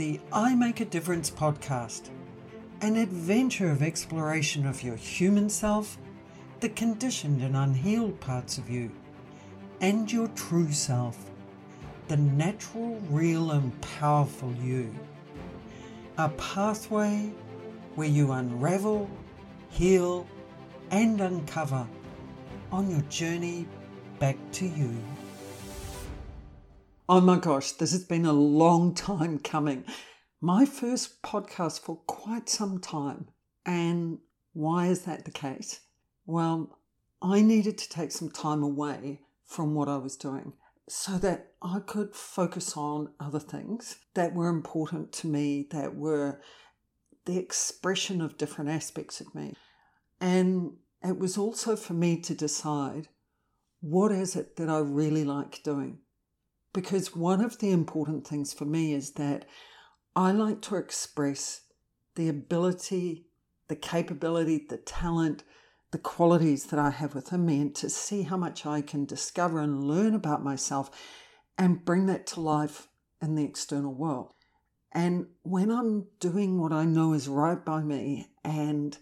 the I Make a Difference podcast, an adventure of exploration of your human self, the conditioned and unhealed parts of you, and your true self, the natural, real, and powerful you. A pathway where you unravel, heal, and uncover on your journey back to you. Oh my gosh, this has been a long time coming. My first podcast for quite some time. And why is that the case? Well, I needed to take some time away from what I was doing so that I could focus on other things that were important to me, that were the expression of different aspects of me. And it was also for me to decide what is it that I really like doing because one of the important things for me is that I like to express the ability, the capability, the talent, the qualities that I have within me, and to see how much I can discover and learn about myself and bring that to life in the external world. And when I'm doing what I know is right by me and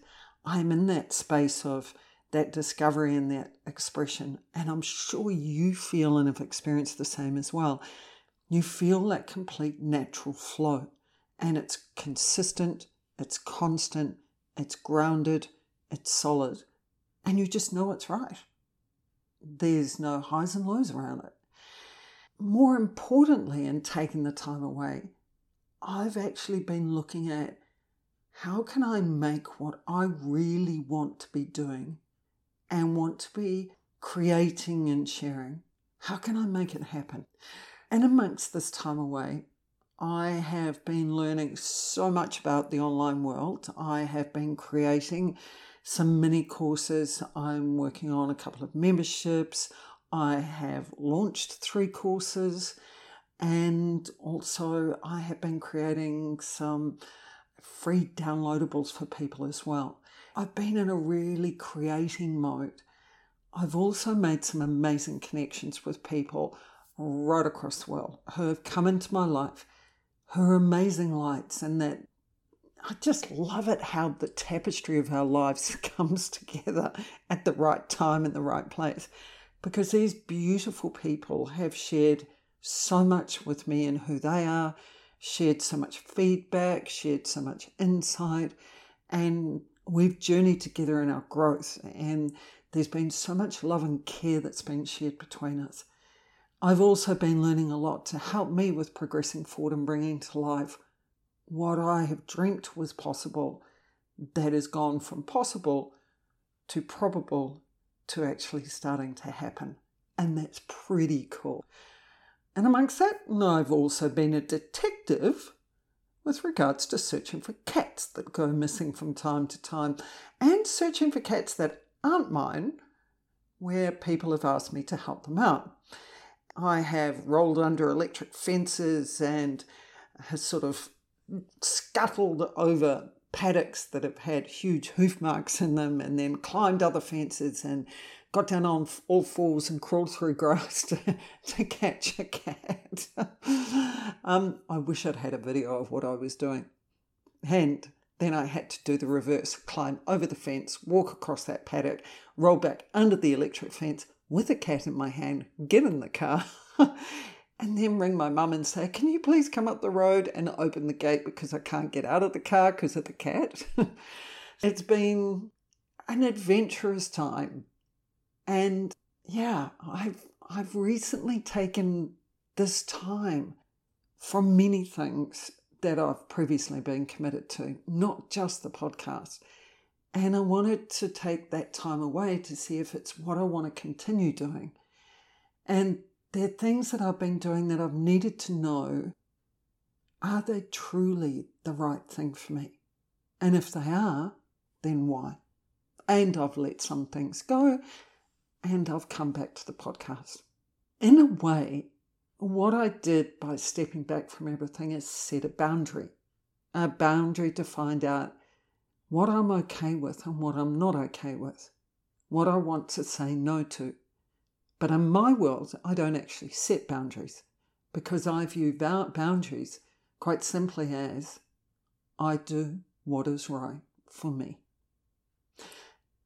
I'm in that space of that discovery and that expression. And I'm sure you feel and have experienced the same as well. You feel that complete natural flow, and it's consistent, it's constant, it's grounded, it's solid, and you just know it's right. There's no highs and lows around it. More importantly, in taking the time away, I've actually been looking at how can I make what I really want to be doing and want to be creating and sharing. How can I make it happen? And amongst this time away, I have been learning so much about the online world. I have been creating some mini courses. I'm working on a couple of memberships. I have launched three courses. And also, I have been creating some free downloadables for people as well. I've been in a really creating mode. I've also made some amazing connections with people right across the world who have come into my life, who are amazing lights, and that I just love it how the tapestry of our lives comes together at the right time in the right place. Because these beautiful people have shared so much with me and who they are, shared so much feedback, shared so much insight, and we've journeyed together in our growth, and there's been so much love and care that's been shared between us. I've also been learning a lot to help me with progressing forward and bringing to life what I have dreamt was possible that has gone from possible to probable to actually starting to happen. And that's pretty cool. And amongst that, I've also been a detective with regards to searching for cats that go missing from time to time and searching for cats that aren't mine where people have asked me to help them out. I have rolled under electric fences and has sort of scuttled over paddocks that have had huge hoof marks in them and then climbed other fences and got down on all fours and crawled through grass to, to catch a cat. um, I wish I'd had a video of what I was doing. And then I had to do the reverse climb over the fence, walk across that paddock, roll back under the electric fence with a cat in my hand, get in the car, and then ring my mum and say, Can you please come up the road and open the gate because I can't get out of the car because of the cat? it's been an adventurous time and yeah, I've I've recently taken this time from many things that I've previously been committed to, not just the podcast. And I wanted to take that time away to see if it's what I want to continue doing. And there are things that I've been doing that I've needed to know are they truly the right thing for me? And if they are, then why? And I've let some things go and I've come back to the podcast. In a way, what I did by stepping back from everything is set a boundary, a boundary to find out what I'm okay with and what I'm not okay with, what I want to say no to. But in my world, I don't actually set boundaries because I view boundaries quite simply as I do what is right for me.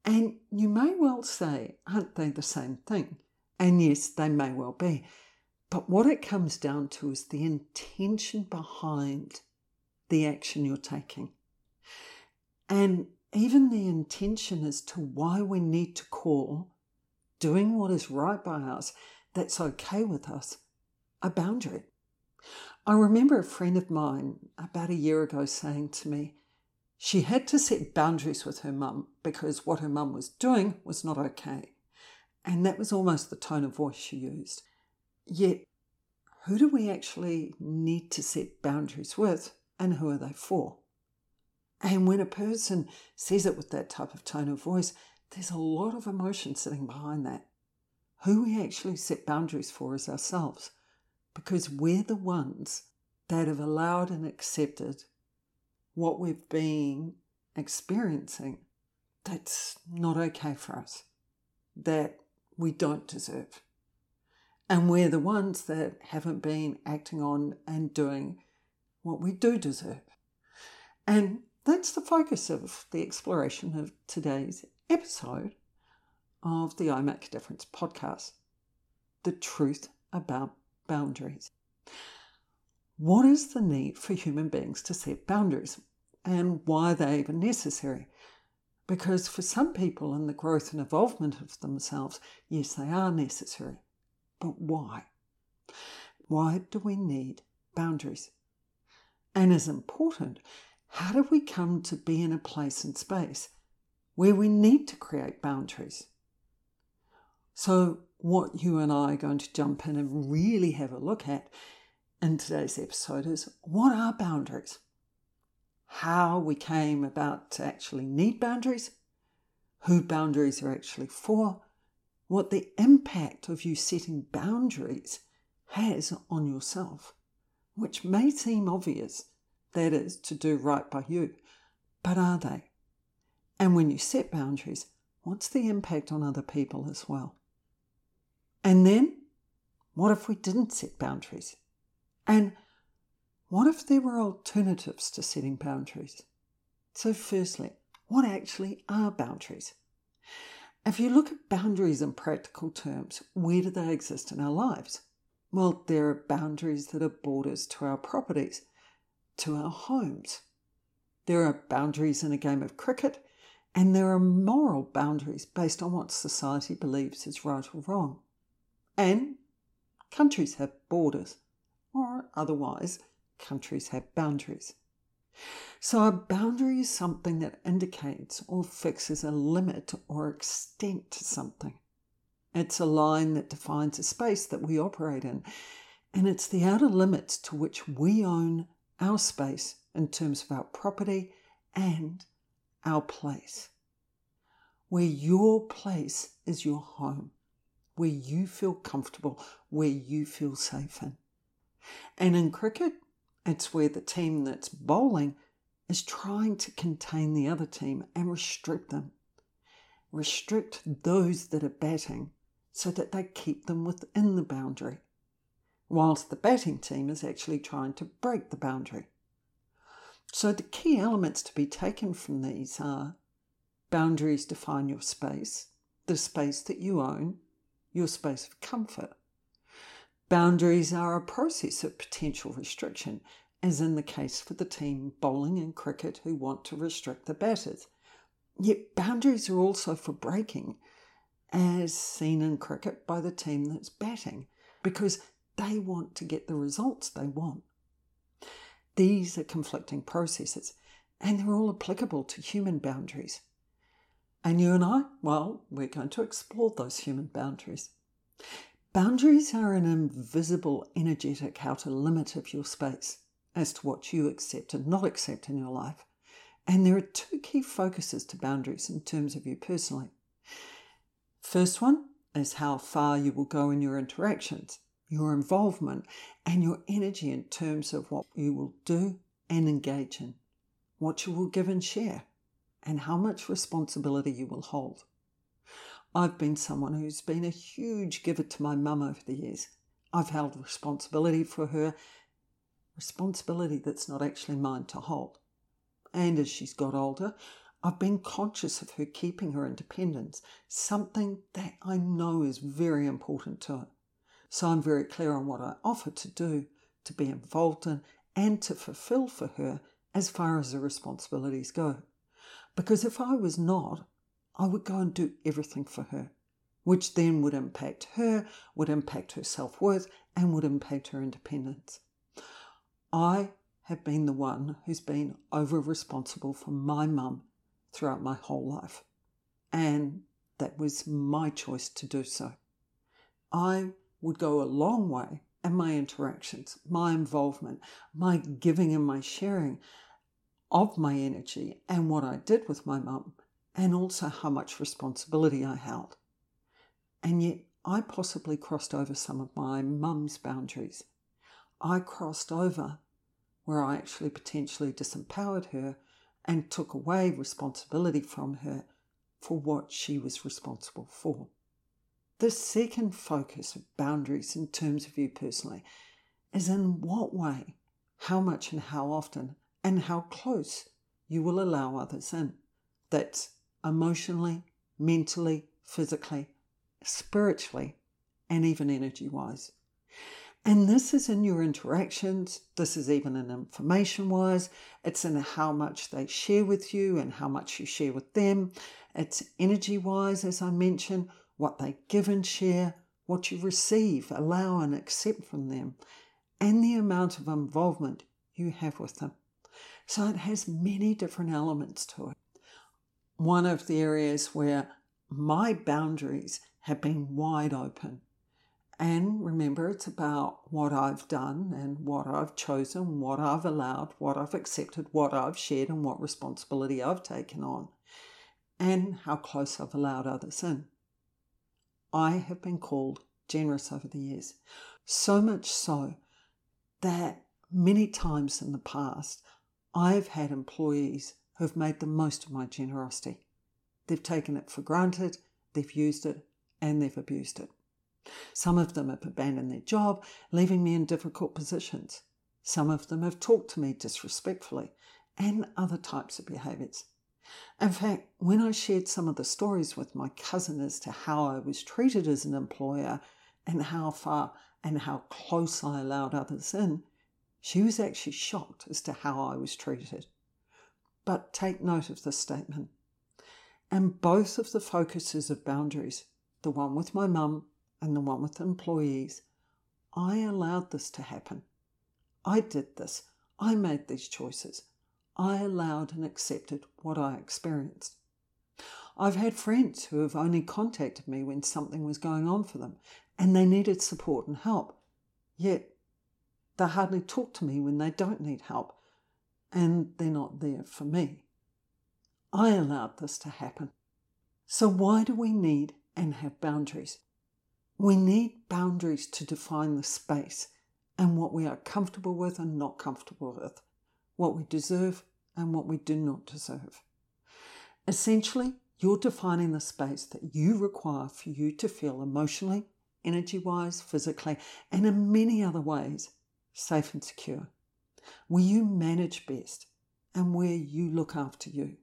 And you may well say, aren't they the same thing? And yes, they may well be. But what it comes down to is the intention behind the action you're taking. And even the intention as to why we need to call doing what is right by us, that's okay with us, a boundary. I remember a friend of mine about a year ago saying to me, she had to set boundaries with her mum because what her mum was doing was not okay. And that was almost the tone of voice she used. Yet, who do we actually need to set boundaries with and who are they for? And when a person says it with that type of tone of voice, there's a lot of emotion sitting behind that. Who we actually set boundaries for is ourselves, because we're the ones that have allowed and accepted what we've been experiencing that's not okay for us, that we don't deserve. And we're the ones that haven't been acting on and doing what we do deserve. And that's the focus of the exploration of today's episode of the I Make a Difference podcast the truth about boundaries. What is the need for human beings to set boundaries and why are they even necessary? Because for some people in the growth and evolvement of themselves, yes, they are necessary. But why? Why do we need boundaries? And as important, how do we come to be in a place and space where we need to create boundaries? So, what you and I are going to jump in and really have a look at in today's episode is what are boundaries? How we came about to actually need boundaries, who boundaries are actually for, what the impact of you setting boundaries has on yourself, which may seem obvious that is, to do right by you. But are they? And when you set boundaries, what's the impact on other people as well? And then, what if we didn't set boundaries? And what if there were alternatives to setting boundaries? So, firstly, what actually are boundaries? If you look at boundaries in practical terms, where do they exist in our lives? Well, there are boundaries that are borders to our properties to our homes. There are boundaries in a game of cricket, and there are moral boundaries based on what society believes is right or wrong. And countries have borders, or otherwise, countries have boundaries. So, a boundary is something that indicates or fixes a limit or extent to something. It's a line that defines a space that we operate in, and it's the outer limits to which we own our space in terms of our property and our place. Where your place is your home, where you feel comfortable, where you feel safe in. And in cricket, it's where the team that's bowling is trying to contain the other team and restrict them. Restrict those that are batting so that they keep them within the boundary whilst the batting team is actually trying to break the boundary. So, the key elements to be taken from these are boundaries define your space, the space that you own, your space of comfort. Boundaries are a process of potential restriction, as in the case for the team bowling and cricket who want to restrict the batters. Yet, boundaries are also for breaking, as seen in cricket by the team that's batting, because they want to get the results they want. These are conflicting processes, and they're all applicable to human boundaries. And you and I, well, we're going to explore those human boundaries. Boundaries are an invisible, energetic outer limit of your space as to what you accept and not accept in your life. And there are two key focuses to boundaries in terms of you personally. First one is how far you will go in your interactions your involvement, and your energy in terms of what you will do and engage in, what you will give and share, and how much responsibility you will hold. I've been someone who's been a huge giver to my mum over the years. I've held responsibility for her responsibility that's not actually mine to hold. And as she's got older, I've been conscious of her keeping her independence, something that I know is very important to her. So I'm very clear on what I offer to do, to be involved in, and to fulfill for her as far as the responsibilities go. Because if I was not, I would go and do everything for her, which then would impact her, would impact her self worth, and would impact her independence. I have been the one who's been over responsible for my mum throughout my whole life, and that was my choice to do so. I would go a long way and my interactions, my involvement, my giving and my sharing of my energy and what I did with my mum, and also how much responsibility I held. And yet, I possibly crossed over some of my mum's boundaries. I crossed over where I actually potentially disempowered her and took away responsibility from her for what she was responsible for. The second focus of boundaries in terms of you personally is in what way, how much, and how often, and how close you will allow others in. That's emotionally, mentally, physically, spiritually, and even energy wise. And this is in your interactions, this is even in information wise, it's in how much they share with you and how much you share with them. It's energy wise, as I mentioned, what they give and share, what you receive, allow, and accept from them, and the amount of involvement you have with them. So it has many different elements to it. One of the areas where my boundaries have been wide open. And remember, it's about what I've done and what I've chosen, what I've allowed, what I've accepted, what I've shared, and what responsibility I've taken on, and how close I've allowed others in. I have been called generous over the years. So much so that many times in the past, I've had employees who've made the most of my generosity. They've taken it for granted, they've used it, and they've abused it. Some of them have abandoned their job, leaving me in difficult positions. Some of them have talked to me disrespectfully, and other types of behaviours. In fact, when I shared some of the stories with my cousin as to how I was treated as an employer and how far and how close I allowed others in, she was actually shocked as to how I was treated. But take note of this statement. And both of the focuses of boundaries, the one with my mum and the one with employees, I allowed this to happen. I did this. I made these choices. I allowed and accepted what I experienced. I've had friends who have only contacted me when something was going on for them and they needed support and help. Yet they hardly talk to me when they don't need help and they're not there for me. I allowed this to happen. So, why do we need and have boundaries? We need boundaries to define the space and what we are comfortable with and not comfortable with what we deserve and what we do not deserve. Essentially, you're defining the space that you require for you to feel emotionally, energy wise, physically, and in many other ways safe and secure, where you manage best and where you look after you.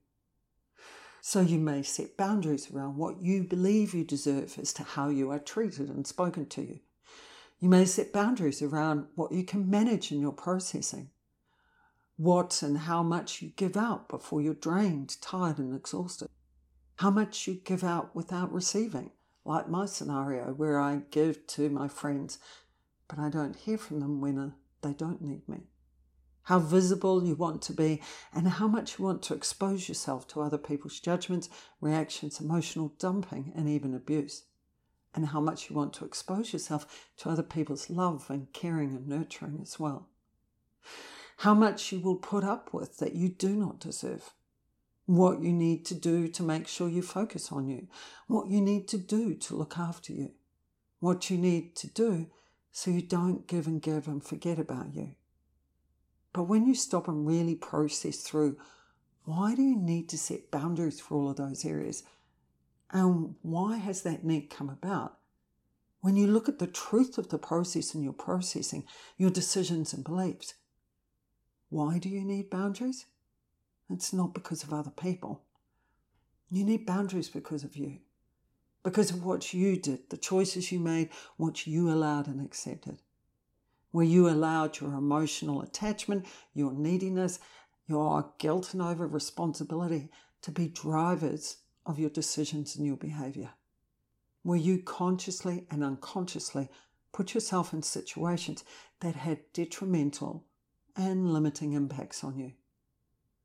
So you may set boundaries around what you believe you deserve as to how you are treated and spoken to you. You may set boundaries around what you can manage in your processing what and how much you give out before you're drained, tired, and exhausted. How much you give out without receiving, like my scenario where I give to my friends, but I don't hear from them when uh, they don't need me. How visible you want to be, and how much you want to expose yourself to other people's judgments, reactions, emotional dumping, and even abuse. And how much you want to expose yourself to other people's love and caring and nurturing as well how much you will put up with that you do not deserve, what you need to do to make sure you focus on you, what you need to do to look after you, what you need to do so you don't give and give and forget about you. But when you stop and really process through why do you need to set boundaries for all of those areas? And why has that need come about? When you look at the truth of the process and your processing, your decisions and beliefs, Why do you need boundaries? It's not because of other people. You need boundaries because of you, because of what you did, the choices you made, what you allowed and accepted. Where you allowed your emotional attachment, your neediness, your guilt and over responsibility to be drivers of your decisions and your behavior. Where you consciously and unconsciously put yourself in situations that had detrimental and limiting impacts on you.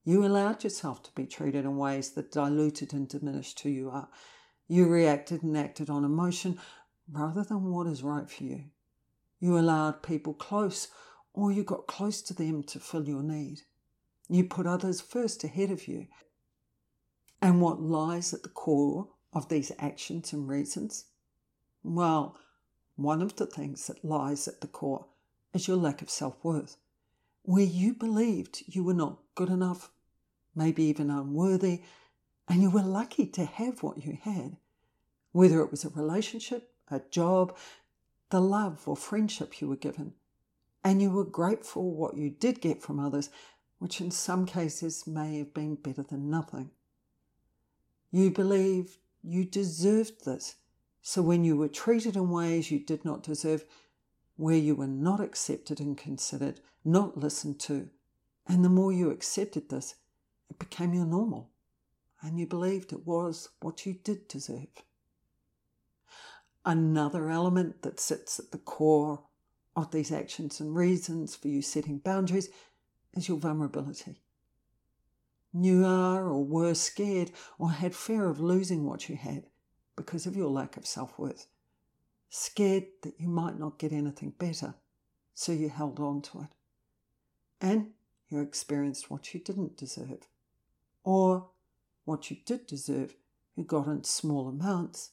You allowed yourself to be treated in ways that diluted and diminished who you are. You reacted and acted on emotion rather than what is right for you. You allowed people close or you got close to them to fill your need. You put others first ahead of you. And what lies at the core of these actions and reasons? Well, one of the things that lies at the core is your lack of self worth, where you believed you were not good enough, maybe even unworthy, and you were lucky to have what you had, whether it was a relationship, a job, the love or friendship you were given, and you were grateful what you did get from others, which in some cases may have been better than nothing. You believed you deserved this so when you were treated in ways you did not deserve, where you were not accepted and considered, not listened to, and the more you accepted this, it became your normal, and you believed it was what you did deserve. Another element that sits at the core of these actions and reasons for you setting boundaries is your vulnerability. You are or were scared or had fear of losing what you had because of your lack of self worth. Scared that you might not get anything better, so you held on to it. And you experienced what you didn't deserve. Or what you did deserve, you got in small amounts.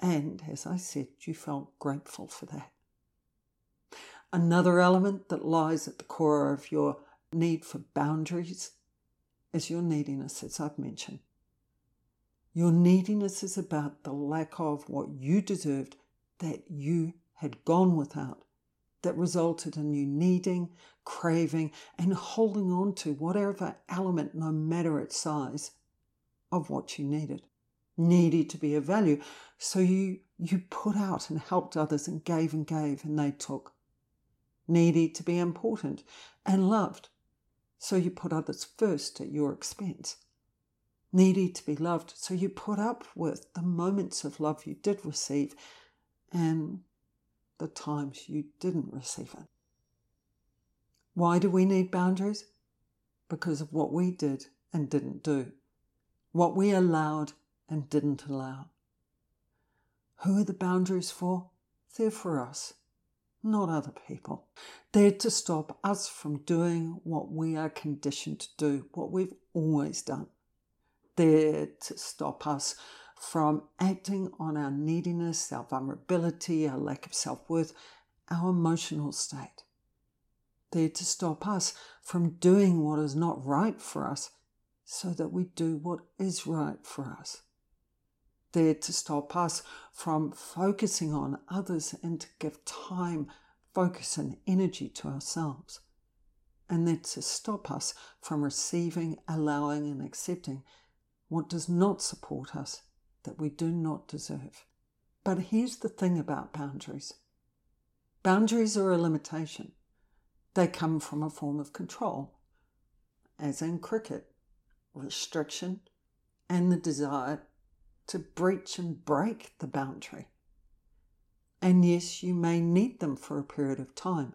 And as I said, you felt grateful for that. Another element that lies at the core of your need for boundaries is your neediness, as I've mentioned. Your neediness is about the lack of what you deserved that you had gone without, that resulted in you needing, craving, and holding on to whatever element, no matter its size, of what you needed. Needed to be of value. So you, you put out and helped others and gave and gave and they took. Needed to be important and loved. So you put others first at your expense needy to be loved. So you put up with the moments of love you did receive and the times you didn't receive it. Why do we need boundaries? Because of what we did and didn't do, what we allowed and didn't allow. Who are the boundaries for? They're for us, not other people. They're to stop us from doing what we are conditioned to do, what we've always done there to stop us from acting on our neediness, our vulnerability, our lack of self worth, our emotional state. There to stop us from doing what is not right for us so that we do what is right for us. There to stop us from focusing on others and to give time, focus, and energy to ourselves. And there to stop us from receiving, allowing, and accepting what does not support us that we do not deserve. But here's the thing about boundaries boundaries are a limitation, they come from a form of control, as in cricket, restriction, and the desire to breach and break the boundary. And yes, you may need them for a period of time,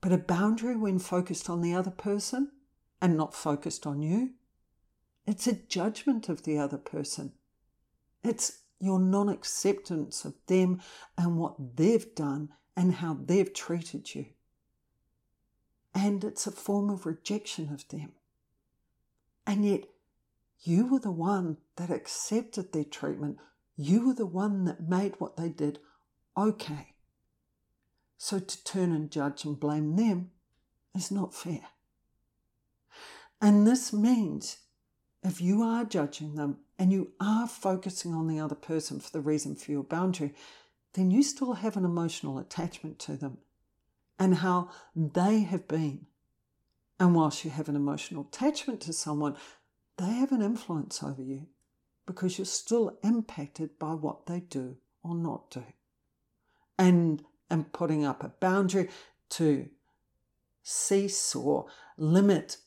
but a boundary, when focused on the other person and not focused on you, it's a judgment of the other person. It's your non acceptance of them and what they've done and how they've treated you. And it's a form of rejection of them. And yet, you were the one that accepted their treatment. You were the one that made what they did okay. So to turn and judge and blame them is not fair. And this means if you are judging them and you are focusing on the other person for the reason for your boundary, then you still have an emotional attachment to them and how they have been And whilst you have an emotional attachment to someone, they have an influence over you because you're still impacted by what they do or not do. And, and putting up a boundary to cease or limit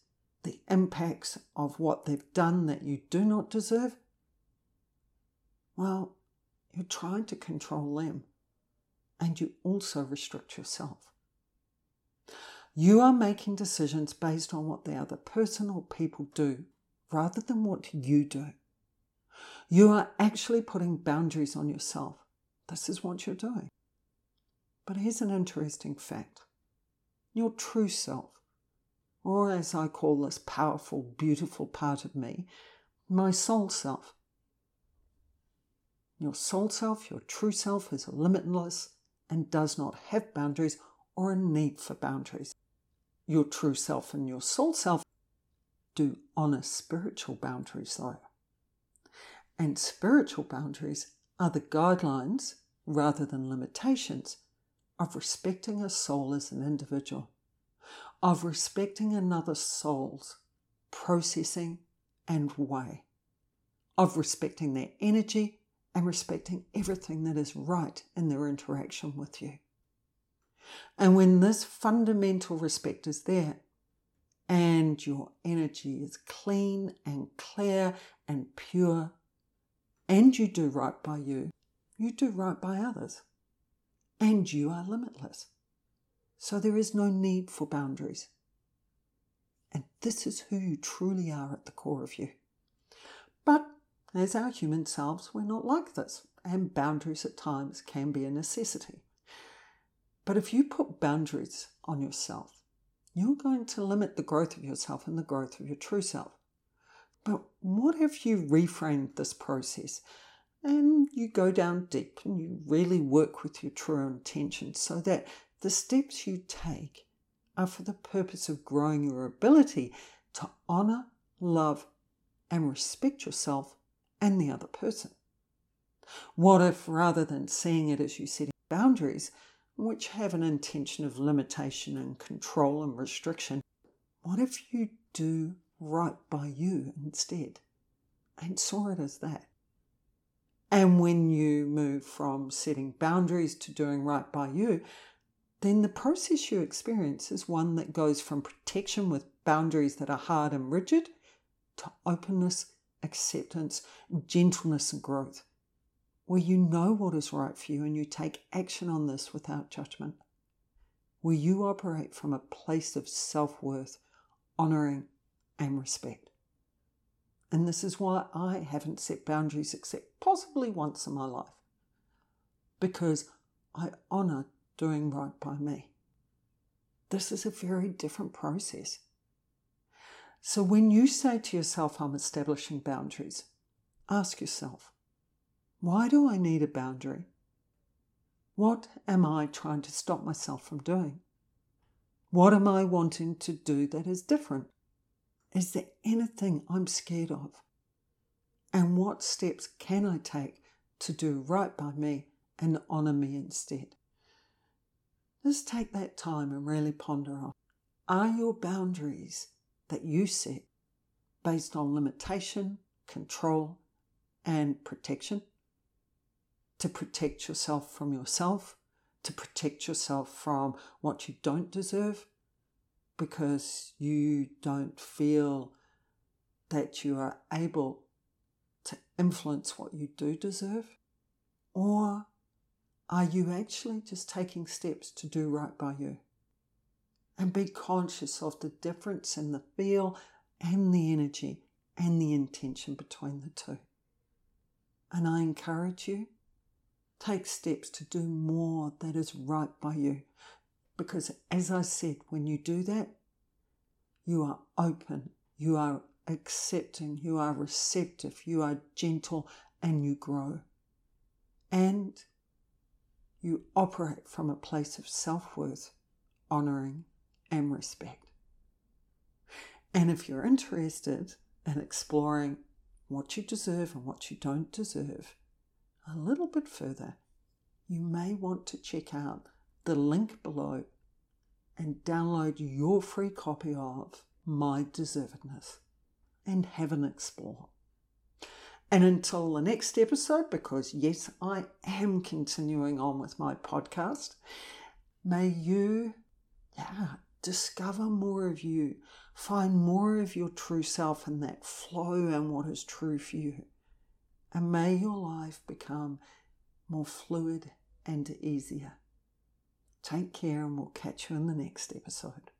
the impacts of what they've done that you do not deserve, well, you're trying to control them and you also restrict yourself. You are making decisions based on what the other person or people do rather than what you do. You are actually putting boundaries on yourself. This is what you're doing. But here's an interesting fact your true self, or as I call this powerful, beautiful part of me, my soul self. Your soul self, your true self, is limitless and does not have boundaries or a need for boundaries. Your true self and your soul self do honor spiritual boundaries, though. And spiritual boundaries are the guidelines, rather than limitations, of respecting a soul as an individual, of respecting another soul's processing and way, of respecting their energy and respecting everything that is right in their interaction with you. And when this fundamental respect is there, and your energy is clean and clear and pure, and you do right by you, you do right by others, and you are limitless. So there is no need for boundaries. And this is who you truly are at the core of you. But as our human selves, we're not like this, and boundaries at times can be a necessity. But if you put boundaries on yourself, you're going to limit the growth of yourself and the growth of your true self. But what if you reframed this process and you go down deep and you really work with your true intention so that the steps you take are for the purpose of growing your ability to honor, love, and respect yourself and the other person? What if rather than seeing it as you setting boundaries, which have an intention of limitation and control and restriction, what if you do right by you instead and saw it as that? And when you move from setting boundaries to doing right by you, then the process you experience is one that goes from protection with boundaries that are hard and rigid to openness acceptance, gentleness, and growth, where you know what is right for you and you take action on this without judgment, where you operate from a place of self worth, honouring, and respect. And this is why I haven't set boundaries except possibly once in my life, because I honour doing right by me. This is a very different process. So when you say to yourself, I'm establishing boundaries, ask yourself, why do I need a boundary? What am I trying to stop myself from doing? What am I wanting to do that is different? Is there anything I'm scared of? And what steps can I take to do right by me and honour me instead? Just take that time and really ponder on are your boundaries that you set based on limitation, control, and protection to protect yourself from yourself, to protect yourself from what you don't deserve because you don't feel that you are able to influence what you do deserve? Or are you actually just taking steps to do right by you? and be conscious of the difference in the feel and the energy and the intention between the two. And I encourage you, take steps to do more that is right by you. Because as I said, when you do that, you are open, you are accepting, you are receptive, you are gentle, and you grow. And you operate from a place of self worth, honouring, and respect. And if you're interested in exploring what you deserve and what you don't deserve a little bit further, you may want to check out the link below and download your free copy of My Deservedness and have an explore. And until the next episode, because yes, I am continuing on with my podcast, may you yeah, discover more of you, find more of your true self and that flow and what is true for you. And may your life become more fluid and easier. Take care, and we'll catch you in the next episode.